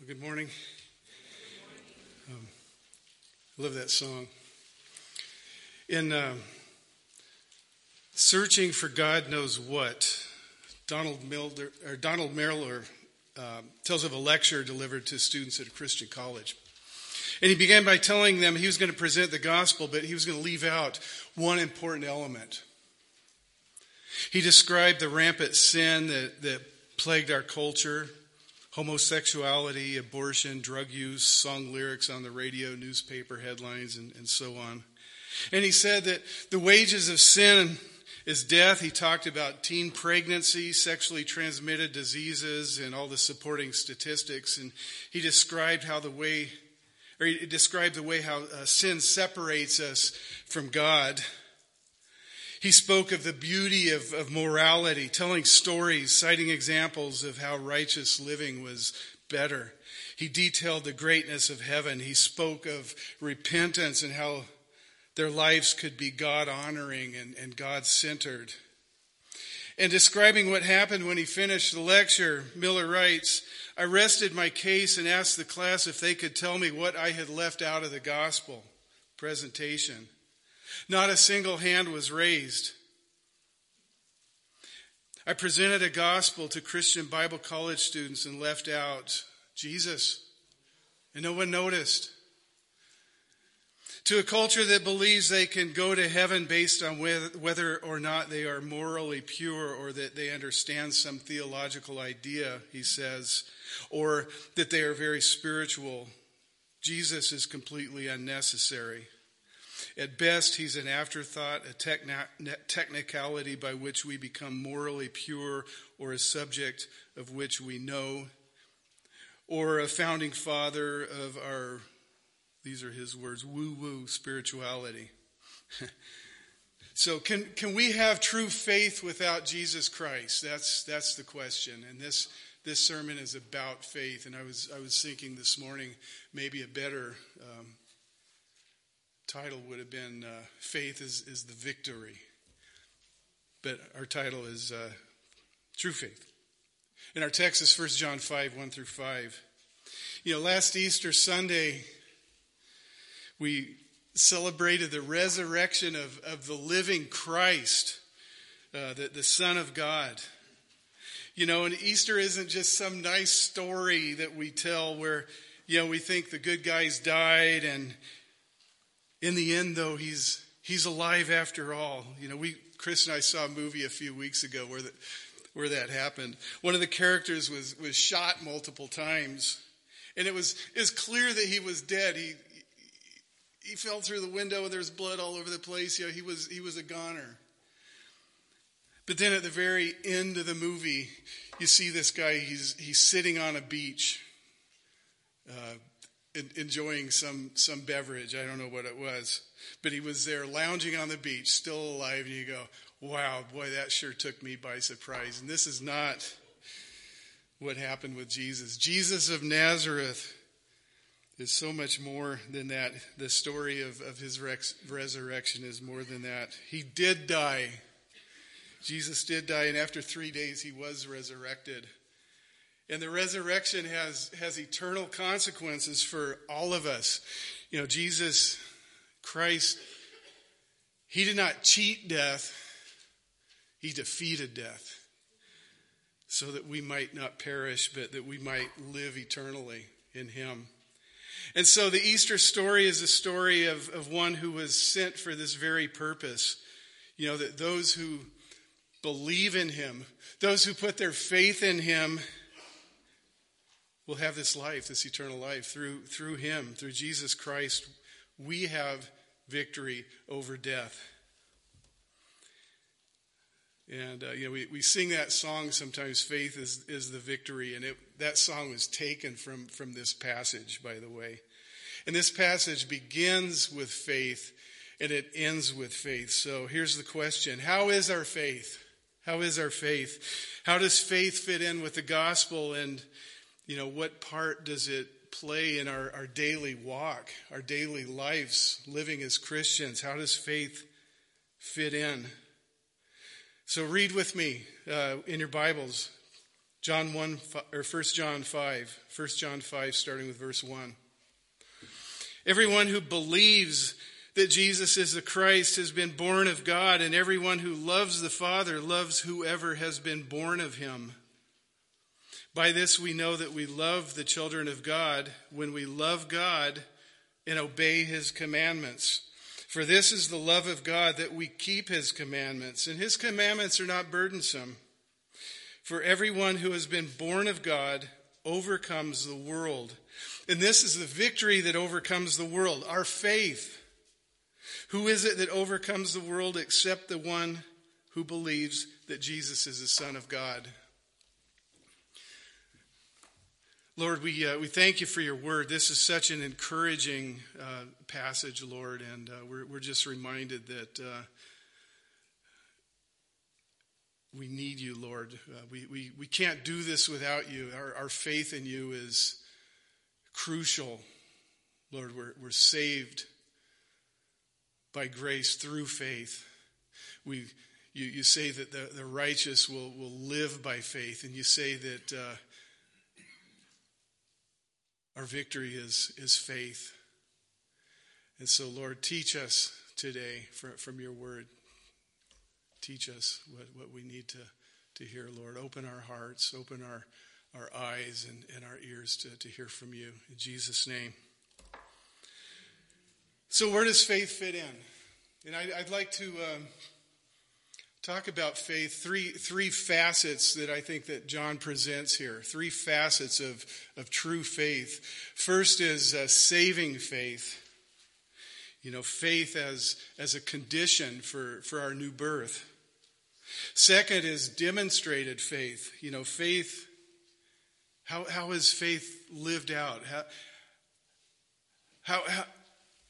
Well, good morning. Um, I love that song. In um, Searching for God Knows What, Donald, Milder, or Donald um, tells of a lecture delivered to students at a Christian college. And he began by telling them he was going to present the gospel, but he was going to leave out one important element. He described the rampant sin that, that plagued our culture, homosexuality, abortion, drug use, song lyrics on the radio, newspaper headlines, and, and so on. And he said that the wages of sin is death. He talked about teen pregnancy, sexually transmitted diseases, and all the supporting statistics. And he described how the way, or he described the way how uh, sin separates us from God. He spoke of the beauty of, of morality, telling stories, citing examples of how righteous living was better. He detailed the greatness of heaven. He spoke of repentance and how their lives could be God honoring and, and God centered. And describing what happened when he finished the lecture, Miller writes, I rested my case and asked the class if they could tell me what I had left out of the gospel presentation. Not a single hand was raised. I presented a gospel to Christian Bible college students and left out Jesus, and no one noticed. To a culture that believes they can go to heaven based on whether or not they are morally pure or that they understand some theological idea, he says, or that they are very spiritual, Jesus is completely unnecessary. At best, he's an afterthought, a technicality by which we become morally pure, or a subject of which we know, or a founding father of our, these are his words, woo woo spirituality. so, can, can we have true faith without Jesus Christ? That's, that's the question. And this, this sermon is about faith. And I was, I was thinking this morning maybe a better. Um, title would have been uh, Faith is, is the Victory. But our title is uh, True Faith. And our text is 1 John 5 1 through 5. You know, last Easter Sunday, we celebrated the resurrection of, of the living Christ, uh, the, the Son of God. You know, and Easter isn't just some nice story that we tell where, you know, we think the good guys died and in the end, though, he's he's alive after all. You know, we Chris and I saw a movie a few weeks ago where that where that happened. One of the characters was was shot multiple times, and it was it was clear that he was dead. He he fell through the window and there's blood all over the place. You know, he was he was a goner. But then at the very end of the movie, you see this guy. He's he's sitting on a beach, uh, enjoying some some beverage. I don't know what it was, but he was there lounging on the beach, still alive. And you go, "Wow, boy, that sure took me by surprise." And this is not what happened with Jesus. Jesus of Nazareth is so much more than that. The story of, of his rex, resurrection is more than that. He did die. Jesus did die, and after three days, he was resurrected. And the resurrection has, has eternal consequences for all of us. You know, Jesus Christ, he did not cheat death, he defeated death so that we might not perish, but that we might live eternally in him. And so the Easter story is a story of, of one who was sent for this very purpose. You know, that those who believe in him, those who put their faith in him, will have this life, this eternal life through, through Him, through Jesus Christ. We have victory over death. And, uh, you know, we, we sing that song sometimes, Faith is, is the Victory. And it, that song was taken from, from this passage, by the way. And this passage begins with faith and it ends with faith. So here's the question How is our faith? How is our faith? How does faith fit in with the gospel? And you know, what part does it play in our, our daily walk, our daily lives, living as Christians? How does faith fit in? So read with me uh, in your Bibles John 1 or 1 John 5. 1 John 5 starting with verse 1. Everyone who believes that Jesus is the Christ has been born of God, and everyone who loves the Father loves whoever has been born of him. By this we know that we love the children of God when we love God and obey his commandments. For this is the love of God that we keep his commandments, and his commandments are not burdensome. For everyone who has been born of God overcomes the world. And this is the victory that overcomes the world, our faith. Who is it that overcomes the world except the one who believes that Jesus is the Son of God? Lord, we, uh, we thank you for your word. This is such an encouraging uh, passage, Lord, and uh, we're, we're just reminded that uh, we need you, Lord. Uh, we, we, we can't do this without you. Our, our faith in you is crucial. Lord, we're, we're saved by grace through faith. We, you, you say that the, the righteous will, will live by faith, and you say that uh, our victory is, is faith. And so, Lord, teach us today from, from your word. Teach us what, what we need to, to hear, Lord. Open our hearts, open our, our eyes and, and our ears to, to hear from you. In Jesus' name. So, where does faith fit in? And I, would like to um, talk about faith, three, three facets that I think that John presents here, three facets of, of true faith. First is uh, saving faith. You know, faith as, as a condition for, for our new birth. Second is demonstrated faith. You know, faith, how, how is faith lived out? How, how, how,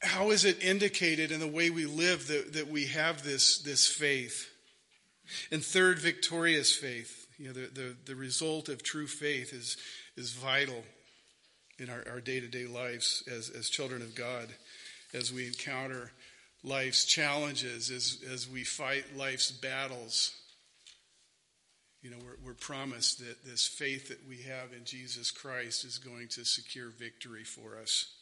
how is it indicated in the way we live that, that we have this, this faith? And third, victorious faith. You know, the, the, the result of true faith is, is vital in our day to day lives as, as children of God, as we encounter life's challenges, as, as we fight life's battles. You know, we're, we're promised that this faith that we have in Jesus Christ is going to secure victory for us.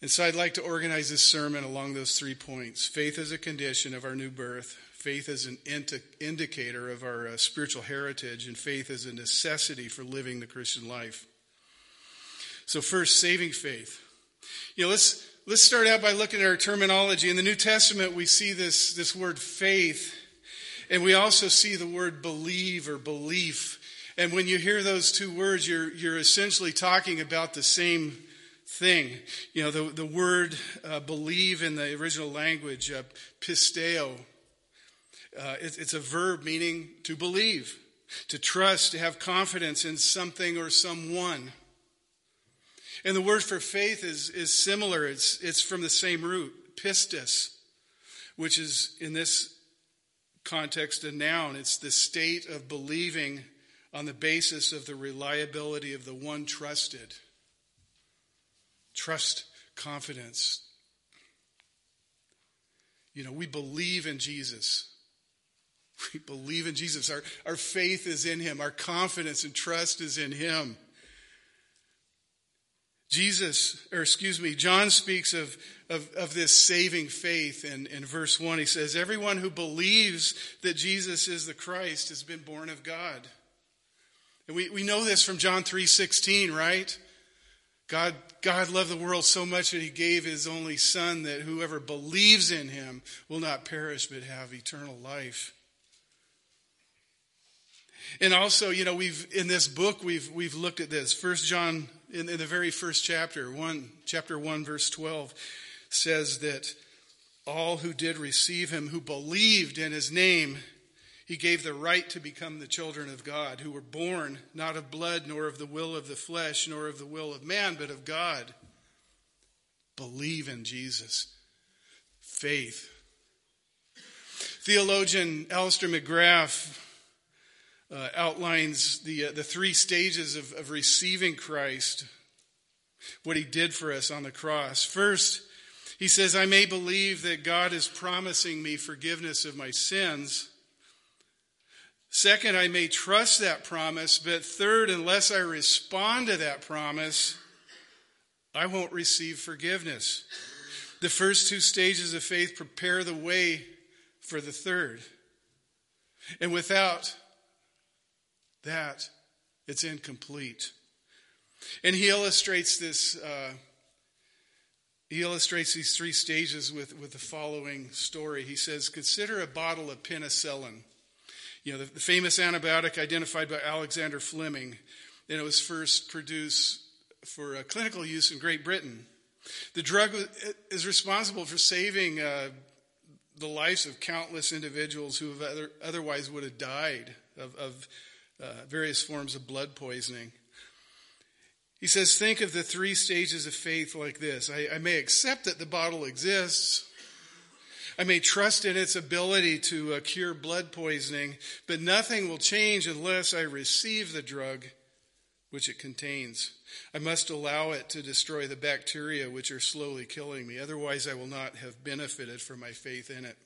And so I'd like to organize this sermon along those three points faith as a condition of our new birth, faith as an indicator of our uh, spiritual heritage, and faith as a necessity for living the Christian life. So, first, saving faith. You know, let's, let's start out by looking at our terminology. In the New Testament, we see this, this word faith, and we also see the word believe or belief. And when you hear those two words, you're, you're essentially talking about the same thing. You know, the, the word uh, believe in the original language, uh, pisteo, uh, it, it's a verb meaning to believe, to trust, to have confidence in something or someone. And the word for faith is, is similar. It's, it's from the same root, pistis, which is in this context a noun. It's the state of believing on the basis of the reliability of the one trusted. Trust, confidence. You know, we believe in Jesus. We believe in Jesus. Our, our faith is in him. Our confidence and trust is in him. Jesus, or excuse me, John speaks of, of, of, this saving faith in, in verse 1. He says, Everyone who believes that Jesus is the Christ has been born of God. And we, we know this from John 3 16, right? God, God loved the world so much that he gave his only son that whoever believes in him will not perish but have eternal life. And also, you know, we've in this book we've we've looked at this. First John in, in the very first chapter, one chapter one, verse twelve, says that all who did receive him, who believed in his name, he gave the right to become the children of God, who were born not of blood, nor of the will of the flesh, nor of the will of man, but of God. Believe in Jesus. Faith. Theologian Alister McGrath uh, outlines the, uh, the three stages of, of receiving Christ, what he did for us on the cross. First, he says, I may believe that God is promising me forgiveness of my sins Second, I may trust that promise, but third, unless I respond to that promise, I won't receive forgiveness. The first two stages of faith prepare the way for the third. And without that, it's incomplete. And he illustrates this. Uh, he illustrates these three stages with, with the following story. He says, Consider a bottle of penicillin. You know, the, the famous antibiotic identified by Alexander Fleming, and it was first produced for uh, clinical use in Great Britain. The drug is responsible for saving uh, the lives of countless individuals who other, otherwise would have died of, of uh, various forms of blood poisoning. He says, Think of the three stages of faith like this I, I may accept that the bottle exists. I may trust in its ability to uh, cure blood poisoning, but nothing will change unless I receive the drug which it contains. I must allow it to destroy the bacteria which are slowly killing me. Otherwise, I will not have benefited from my faith in it.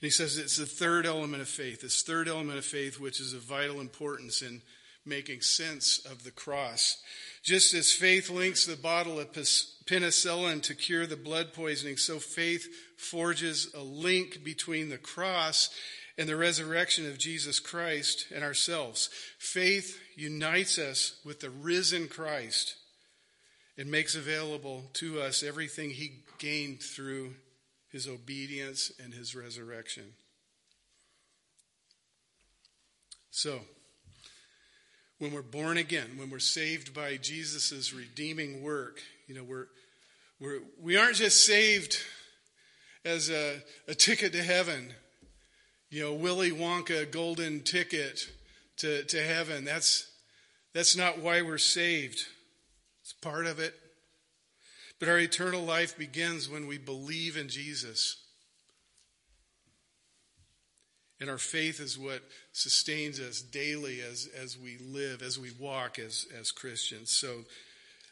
And he says it's the third element of faith, this third element of faith, which is of vital importance in making sense of the cross. Just as faith links the bottle of penicillin to cure the blood poisoning, so faith forges a link between the cross and the resurrection of Jesus Christ and ourselves. Faith unites us with the risen Christ and makes available to us everything he gained through his obedience and his resurrection. So, when we're born again, when we're saved by Jesus' redeeming work, you know, we're, we're, we aren't just saved as a, a ticket to heaven, you know, Willy Wonka golden ticket to, to heaven. That's, that's not why we're saved. It's part of it. But our eternal life begins when we believe in Jesus. And our faith is what sustains us daily as, as we live, as we walk as, as Christians. So,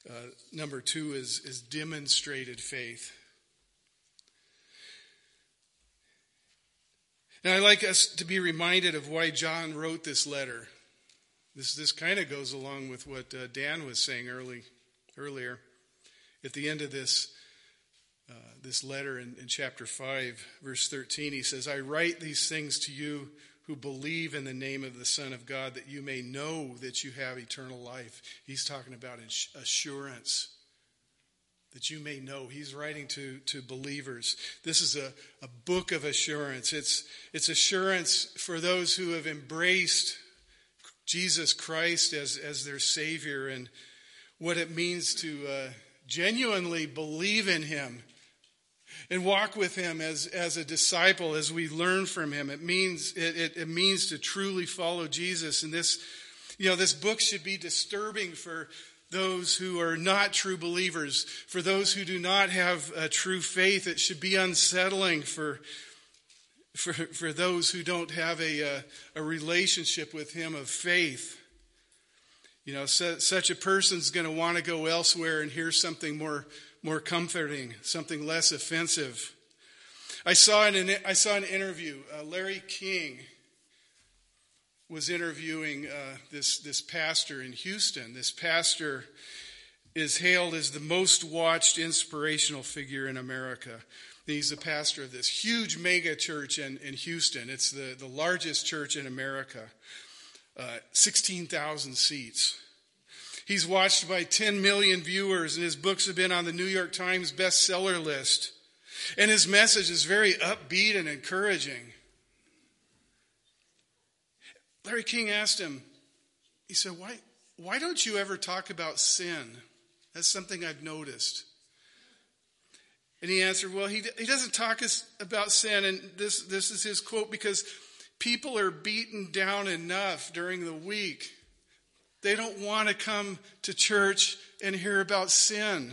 uh, number two is, is demonstrated faith. And I like us to be reminded of why John wrote this letter. This, this kind of goes along with what uh, Dan was saying early, earlier. At the end of this, uh, this letter in, in chapter 5, verse 13, he says, I write these things to you who believe in the name of the Son of God, that you may know that you have eternal life. He's talking about assurance that you may know. He's writing to, to believers. This is a, a book of assurance. It's, it's assurance for those who have embraced Jesus Christ as, as their Savior and what it means to uh, genuinely believe in Him and walk with Him as, as a disciple as we learn from Him. It means, it, it, it means to truly follow Jesus. And this, you know, this book should be disturbing for those who are not true believers, for those who do not have a true faith. It should be unsettling for, for, for those who don't have a, a, a relationship with Him of faith. You know, so, such a person's going to want to go elsewhere and hear something more, more comforting, something less offensive. I saw an, I saw an interview. Uh, Larry King was interviewing uh, this, this pastor in Houston. This pastor is hailed as the most watched inspirational figure in America. He's the pastor of this huge mega church in, in Houston. It's the, the largest church in America, uh, 16,000 seats. He's watched by 10 million viewers, and his books have been on the New York Times bestseller list. And his message is very upbeat and encouraging. Larry King asked him, he said, why, why don't you ever talk about sin? That's something I've noticed. And he answered, Well, he, he doesn't talk about sin. And this, this is his quote because people are beaten down enough during the week. They don't want to come to church and hear about sin.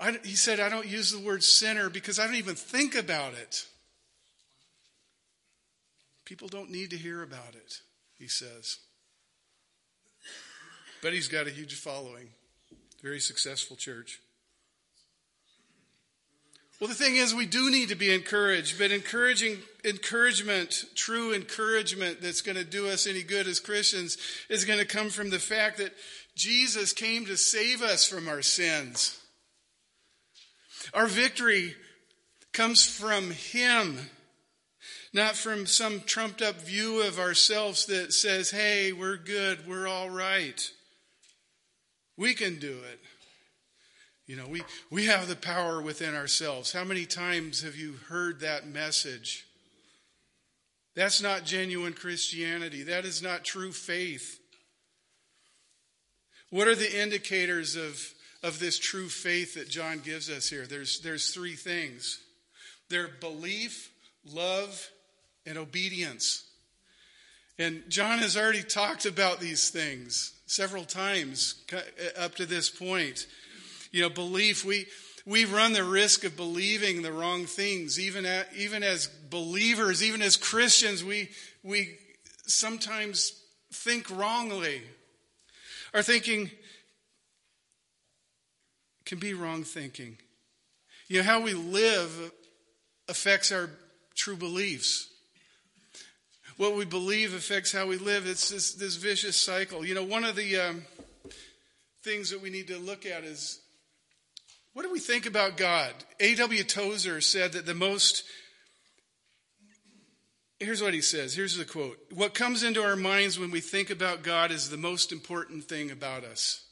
I, he said, I don't use the word sinner because I don't even think about it. People don't need to hear about it, he says. But he's got a huge following, very successful church. Well, the thing is, we do need to be encouraged, but encouraging encouragement, true encouragement that's going to do us any good as Christians, is going to come from the fact that Jesus came to save us from our sins. Our victory comes from Him, not from some trumped up view of ourselves that says, hey, we're good, we're all right. We can do it. You know, we, we have the power within ourselves. How many times have you heard that message? That's not genuine Christianity. That is not true faith. What are the indicators of, of this true faith that John gives us here? There's, there's three things they're belief, love, and obedience. And John has already talked about these things several times up to this point you know, belief, we, we run the risk of believing the wrong things. Even, at, even as believers, even as Christians, we, we sometimes think wrongly. Our thinking can be wrong thinking. You know, how we live affects our true beliefs. What we believe affects how we live. It's this, this vicious cycle. You know, one of the um, things that we need to look at is what do we think about God? A.W. Tozer said that the most, here's what he says. Here's the quote What comes into our minds when we think about God is the most important thing about us.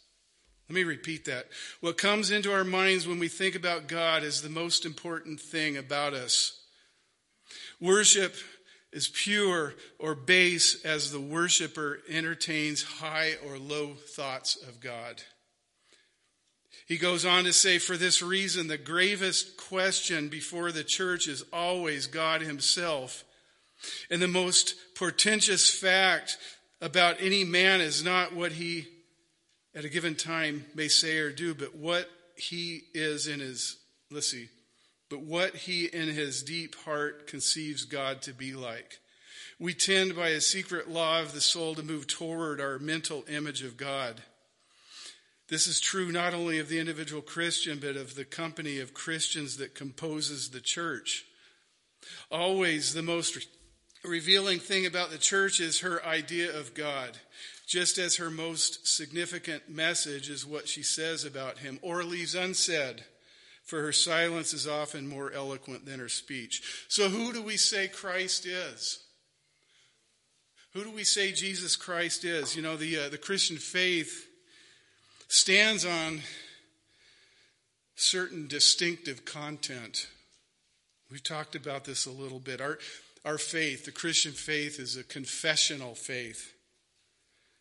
Let me repeat that. What comes into our minds when we think about God is the most important thing about us. Worship is pure or base as the worshiper entertains high or low thoughts of God. He goes on to say, for this reason, the gravest question before the church is always God Himself. And the most portentous fact about any man is not what he at a given time may say or do, but what he is in his, let's see, but what he in his deep heart conceives God to be like. We tend by a secret law of the soul to move toward our mental image of God. This is true not only of the individual Christian, but of the company of Christians that composes the church. Always the most revealing thing about the church is her idea of God, just as her most significant message is what she says about him or leaves unsaid, for her silence is often more eloquent than her speech. So, who do we say Christ is? Who do we say Jesus Christ is? You know, the, uh, the Christian faith stands on certain distinctive content. We've talked about this a little bit. Our, our faith, the Christian faith, is a confessional faith.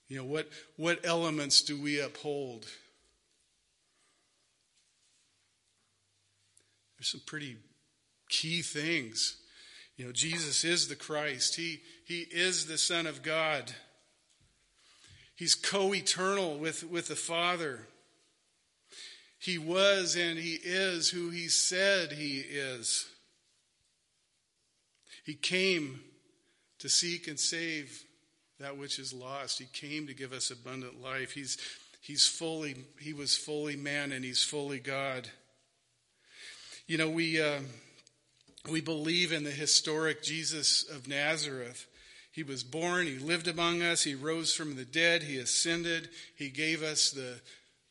You know, what, what elements do we uphold? There's some pretty key things. You know, Jesus is the Christ. He, he is the Son of God. He's co eternal with, with the Father. He was and He is who He said He is. He came to seek and save that which is lost. He came to give us abundant life. He's, he's fully, He was fully man and He's fully God. You know, we, uh, we believe in the historic Jesus of Nazareth. He was born, He lived among us, He rose from the dead, He ascended, He gave us the,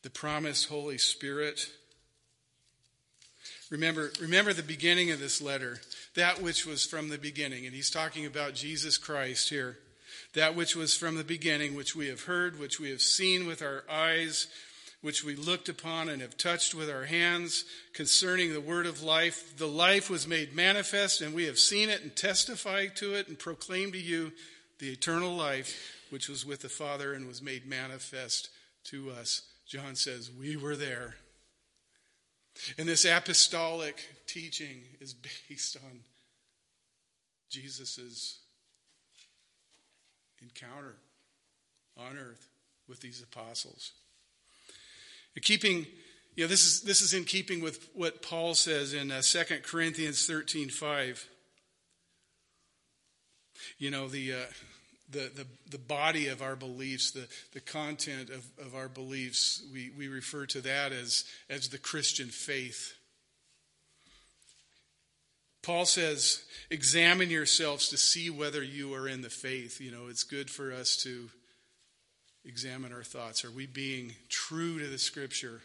the promised Holy Spirit. Remember, remember the beginning of this letter, that which was from the beginning. And he's talking about Jesus Christ here. That which was from the beginning, which we have heard, which we have seen with our eyes, which we looked upon and have touched with our hands concerning the word of life. The life was made manifest, and we have seen it and testified to it and proclaimed to you the eternal life which was with the Father and was made manifest to us. John says, We were there. And this apostolic teaching is based on Jesus' encounter on earth with these apostles. Keeping, you know, this is, this is in keeping with what Paul says in uh, 2 Corinthians 13 5. You know, the, uh, the, the, the body of our beliefs, the, the content of, of our beliefs, we, we refer to that as, as the Christian faith. Paul says, examine yourselves to see whether you are in the faith. You know, it's good for us to examine our thoughts. Are we being true to the scripture?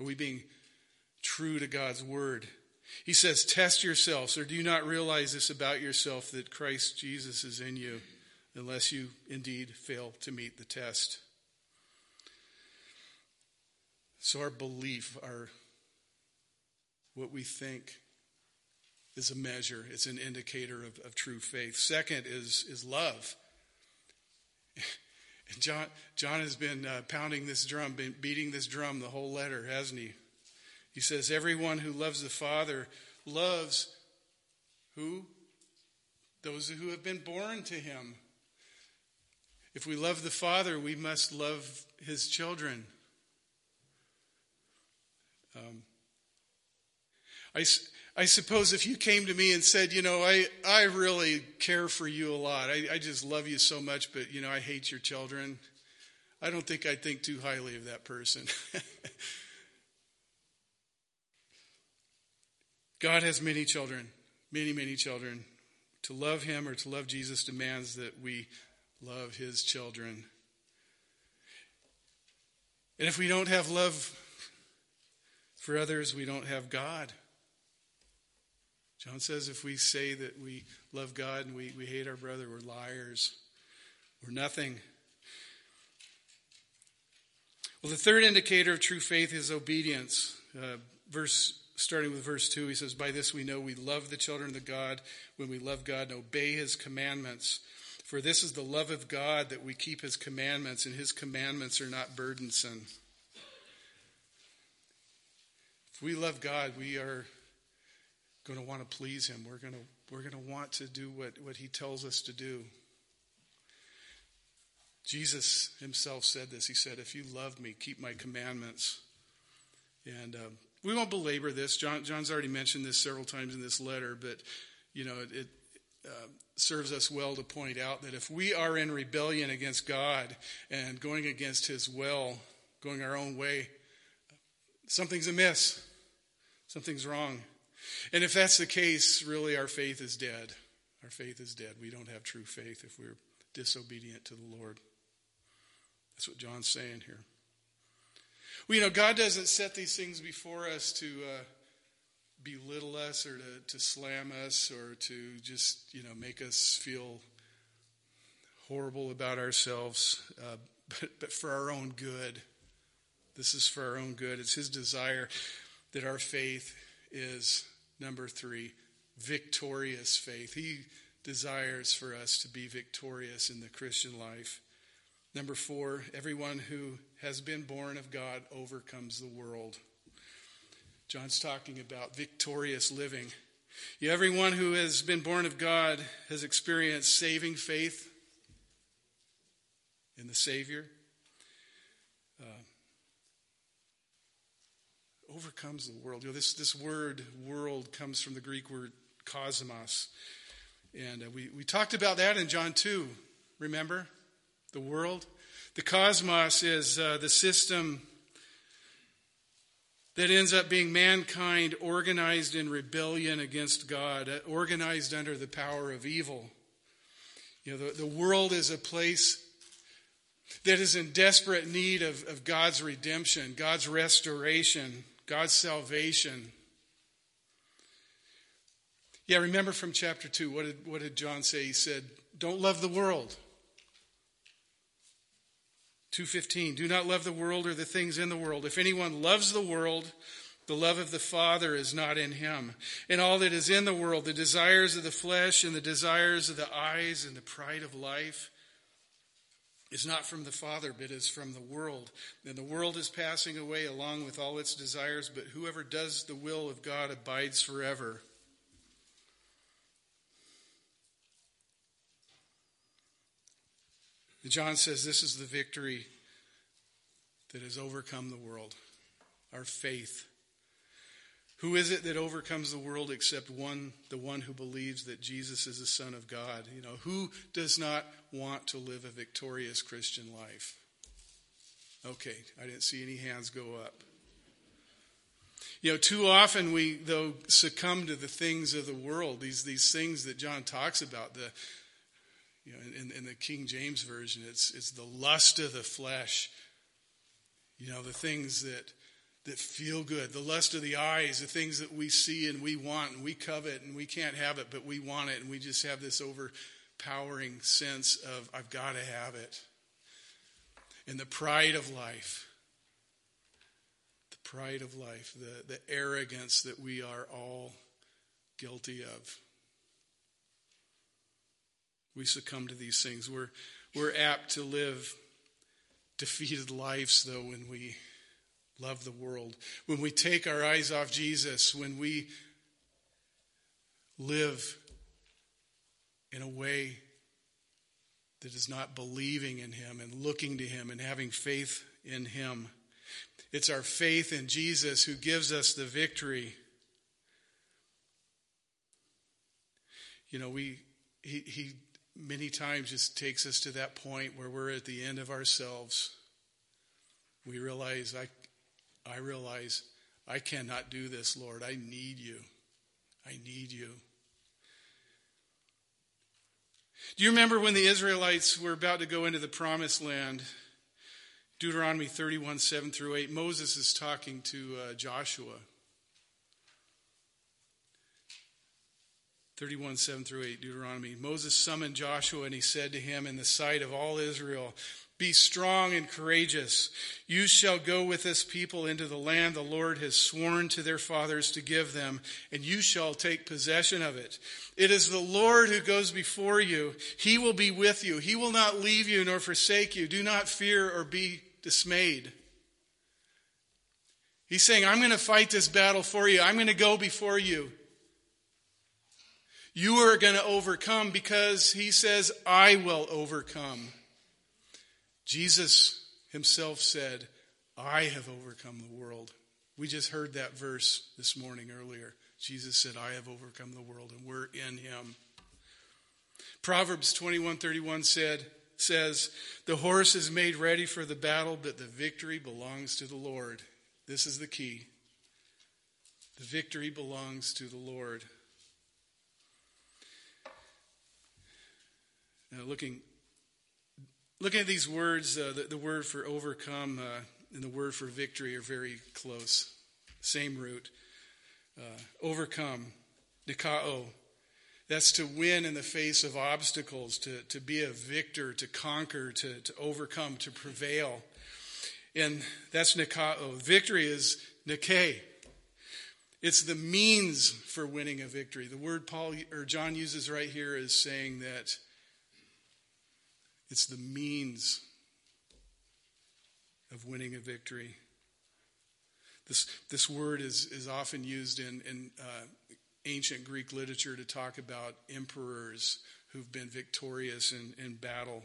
Are we being true to God's word? He says, Test yourselves, or do you not realize this about yourself that Christ Jesus is in you, unless you indeed fail to meet the test? So, our belief, our what we think, is a measure, it's an indicator of, of true faith. Second is, is love. John, John has been uh, pounding this drum, been beating this drum the whole letter, hasn't he? He says, Everyone who loves the Father loves who? Those who have been born to him. If we love the Father, we must love his children. Um, I, I suppose if you came to me and said, you know, I, I really care for you a lot. I, I just love you so much, but, you know, I hate your children. I don't think I'd think too highly of that person. God has many children, many, many children. To love him or to love Jesus demands that we love his children. And if we don't have love for others, we don't have God. John says if we say that we love God and we, we hate our brother, we're liars. We're nothing. Well, the third indicator of true faith is obedience. Uh, verse starting with verse 2, he says, By this we know we love the children of God when we love God and obey his commandments. For this is the love of God that we keep his commandments, and his commandments are not burdensome. If we love God, we are going to want to please him. We're going to, we're going to want to do what, what he tells us to do. Jesus himself said this. He said, If you love me, keep my commandments. And uh, we won't belabor this. John, John's already mentioned this several times in this letter, but, you know, it, it uh, serves us well to point out that if we are in rebellion against God and going against his will, going our own way, something's amiss. Something's wrong. And if that's the case, really our faith is dead. Our faith is dead. We don't have true faith if we're disobedient to the Lord. That's what John's saying here. Well, you know, God doesn't set these things before us to uh, belittle us or to, to slam us or to just, you know, make us feel horrible about ourselves, uh, but, but for our own good. This is for our own good. It's His desire that our faith is Number three, victorious faith. He desires for us to be victorious in the Christian life. Number four, everyone who has been born of God overcomes the world. John's talking about victorious living. Everyone who has been born of God has experienced saving faith in the Savior. Overcomes the world. You know, this, this word world comes from the Greek word cosmos. And uh, we, we talked about that in John 2, remember? The world. The cosmos is uh, the system that ends up being mankind organized in rebellion against God, uh, organized under the power of evil. You know, the, the world is a place that is in desperate need of, of God's redemption, God's restoration. God's salvation. Yeah, remember from chapter 2, what did, what did John say? He said, Don't love the world. 2:15 Do not love the world or the things in the world. If anyone loves the world, the love of the Father is not in him. And all that is in the world, the desires of the flesh and the desires of the eyes and the pride of life, is not from the Father, but is from the world. And the world is passing away along with all its desires, but whoever does the will of God abides forever. And John says this is the victory that has overcome the world our faith. Who is it that overcomes the world except one, the one who believes that Jesus is the Son of God? You know, who does not want to live a victorious Christian life? Okay, I didn't see any hands go up. You know, too often we, though, succumb to the things of the world, these, these things that John talks about. The, you know, in, in the King James Version, it's, it's the lust of the flesh. You know, the things that, that feel good, the lust of the eyes, the things that we see and we want and we covet and we can't have it, but we want it. And we just have this overpowering sense of, I've got to have it. And the pride of life the pride of life, the, the arrogance that we are all guilty of. We succumb to these things. We're, we're apt to live defeated lives, though, when we love the world. When we take our eyes off Jesus, when we live in a way that is not believing in Him and looking to Him and having faith in Him. It's our faith in Jesus who gives us the victory. You know, we he, he many times just takes us to that point where we're at the end of ourselves. We realize I I realize I cannot do this, Lord. I need you. I need you. Do you remember when the Israelites were about to go into the promised land? Deuteronomy 31, 7 through 8, Moses is talking to uh, Joshua. 31, 7 through 8, Deuteronomy. Moses summoned Joshua and he said to him in the sight of all Israel, Be strong and courageous. You shall go with this people into the land the Lord has sworn to their fathers to give them, and you shall take possession of it. It is the Lord who goes before you. He will be with you. He will not leave you nor forsake you. Do not fear or be dismayed. He's saying, I'm going to fight this battle for you. I'm going to go before you. You are going to overcome because he says, I will overcome. Jesus himself said, I have overcome the world. We just heard that verse this morning earlier. Jesus said, I have overcome the world, and we're in him. Proverbs 21:31 said, says, The horse is made ready for the battle, but the victory belongs to the Lord. This is the key. The victory belongs to the Lord. Now, looking, looking at these words, uh, the, the, word for overcome uh, and the word for victory are very close. Same root. Uh, overcome, nikao, that's to win in the face of obstacles, to, to be a victor, to conquer, to, to overcome, to prevail. And that's Nikao. Victory is Nike. It's the means for winning a victory. The word Paul or John uses right here is saying that it's the means of winning a victory. This, this word is, is often used in, in uh, ancient Greek literature to talk about emperors who've been victorious in, in battle.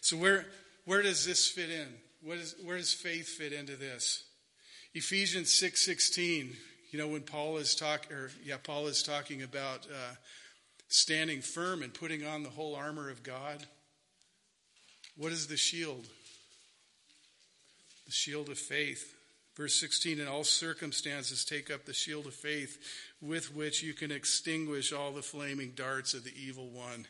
So where where does this fit in? What is, where does faith fit into this? Ephesians six sixteen. You know when Paul is talk or yeah Paul is talking about uh, standing firm and putting on the whole armor of God. What is the shield? The shield of faith. Verse 16, in all circumstances, take up the shield of faith with which you can extinguish all the flaming darts of the evil one.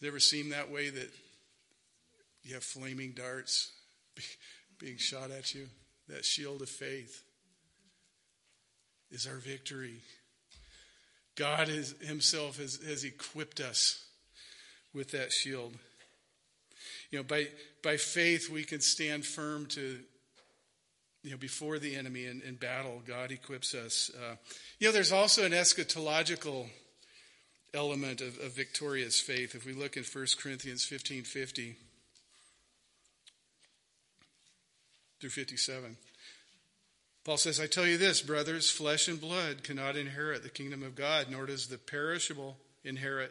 It ever seemed that way that you have flaming darts being shot at you? That shield of faith is our victory. God is, Himself has, has equipped us with that shield. You know, by, by faith, we can stand firm to, you know, before the enemy in, in battle. God equips us. Uh, you know, there's also an eschatological element of, of victorious faith. If we look in 1 Corinthians 15 50 through 57. Paul says, I tell you this, brothers, flesh and blood cannot inherit the kingdom of God, nor does the perishable inherit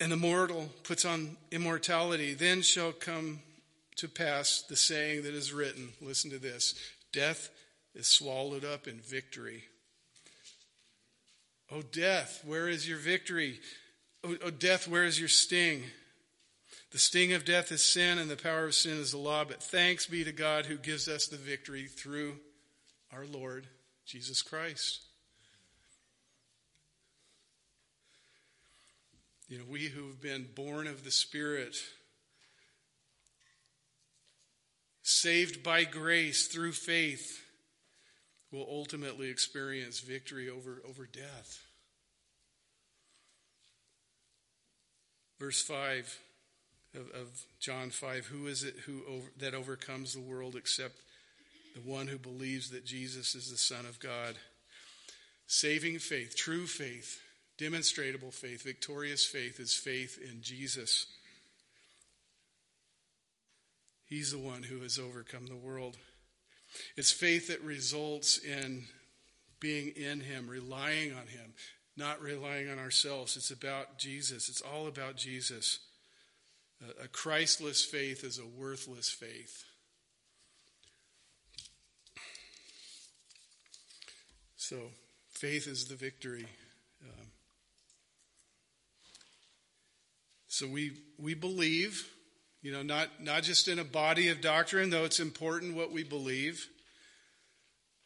and the mortal puts on immortality, then shall come to pass the saying that is written. Listen to this Death is swallowed up in victory. O death, where is your victory? O, o death, where is your sting? The sting of death is sin, and the power of sin is the law. But thanks be to God who gives us the victory through our Lord Jesus Christ. You know, we who have been born of the Spirit, saved by grace through faith, will ultimately experience victory over, over death. Verse 5 of, of John 5 Who is it who over, that overcomes the world except the one who believes that Jesus is the Son of God? Saving faith, true faith, Demonstrable faith, victorious faith, is faith in Jesus. He's the one who has overcome the world. It's faith that results in being in Him, relying on Him, not relying on ourselves. It's about Jesus. It's all about Jesus. A Christless faith is a worthless faith. So, faith is the victory. So we, we believe, you know, not, not just in a body of doctrine, though it's important what we believe.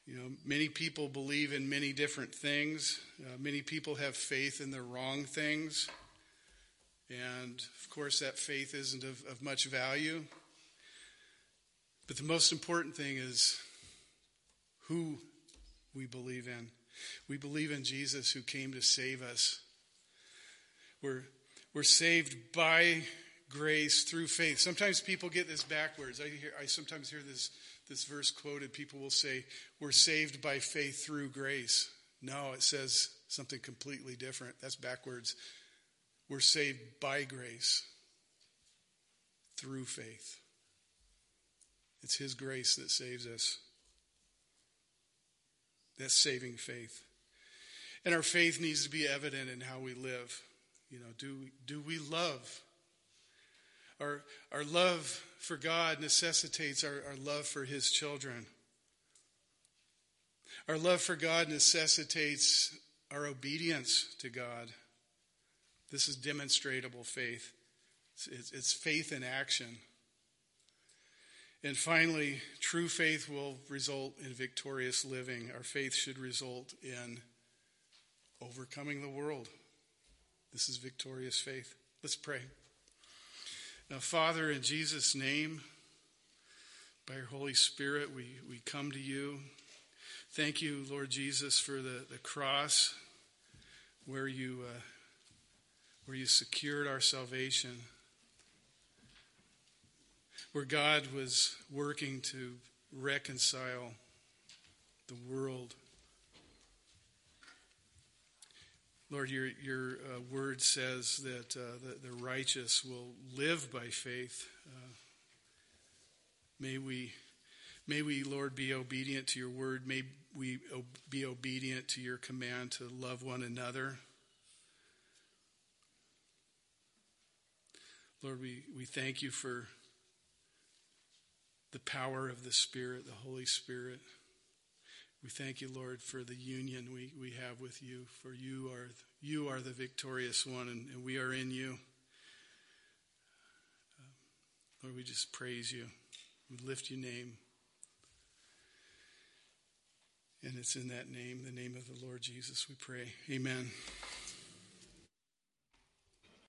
You know, many people believe in many different things. Uh, many people have faith in the wrong things. And of course, that faith isn't of, of much value. But the most important thing is who we believe in. We believe in Jesus who came to save us. We're we're saved by grace through faith. Sometimes people get this backwards. I hear I sometimes hear this this verse quoted. People will say, "We're saved by faith through grace." No, it says something completely different. That's backwards. We're saved by grace through faith. It's his grace that saves us. That's saving faith. And our faith needs to be evident in how we live. You know, do, do we love? Our, our love for God necessitates our, our love for His children. Our love for God necessitates our obedience to God. This is demonstrable faith, it's, it's faith in action. And finally, true faith will result in victorious living. Our faith should result in overcoming the world. This is victorious faith. Let's pray. Now, Father, in Jesus' name, by your Holy Spirit, we, we come to you. Thank you, Lord Jesus, for the, the cross where you, uh, where you secured our salvation, where God was working to reconcile the world Lord, your, your uh, word says that uh, the, the, righteous will live by faith. Uh, may we, may we, Lord, be obedient to your word. May we be obedient to your command to love one another. Lord, we, we thank you for the power of the Spirit, the Holy Spirit. We thank you, Lord, for the union we, we have with you, for you are, you are the victorious one, and, and we are in you. Uh, Lord, we just praise you. We lift your name. And it's in that name, the name of the Lord Jesus, we pray. Amen.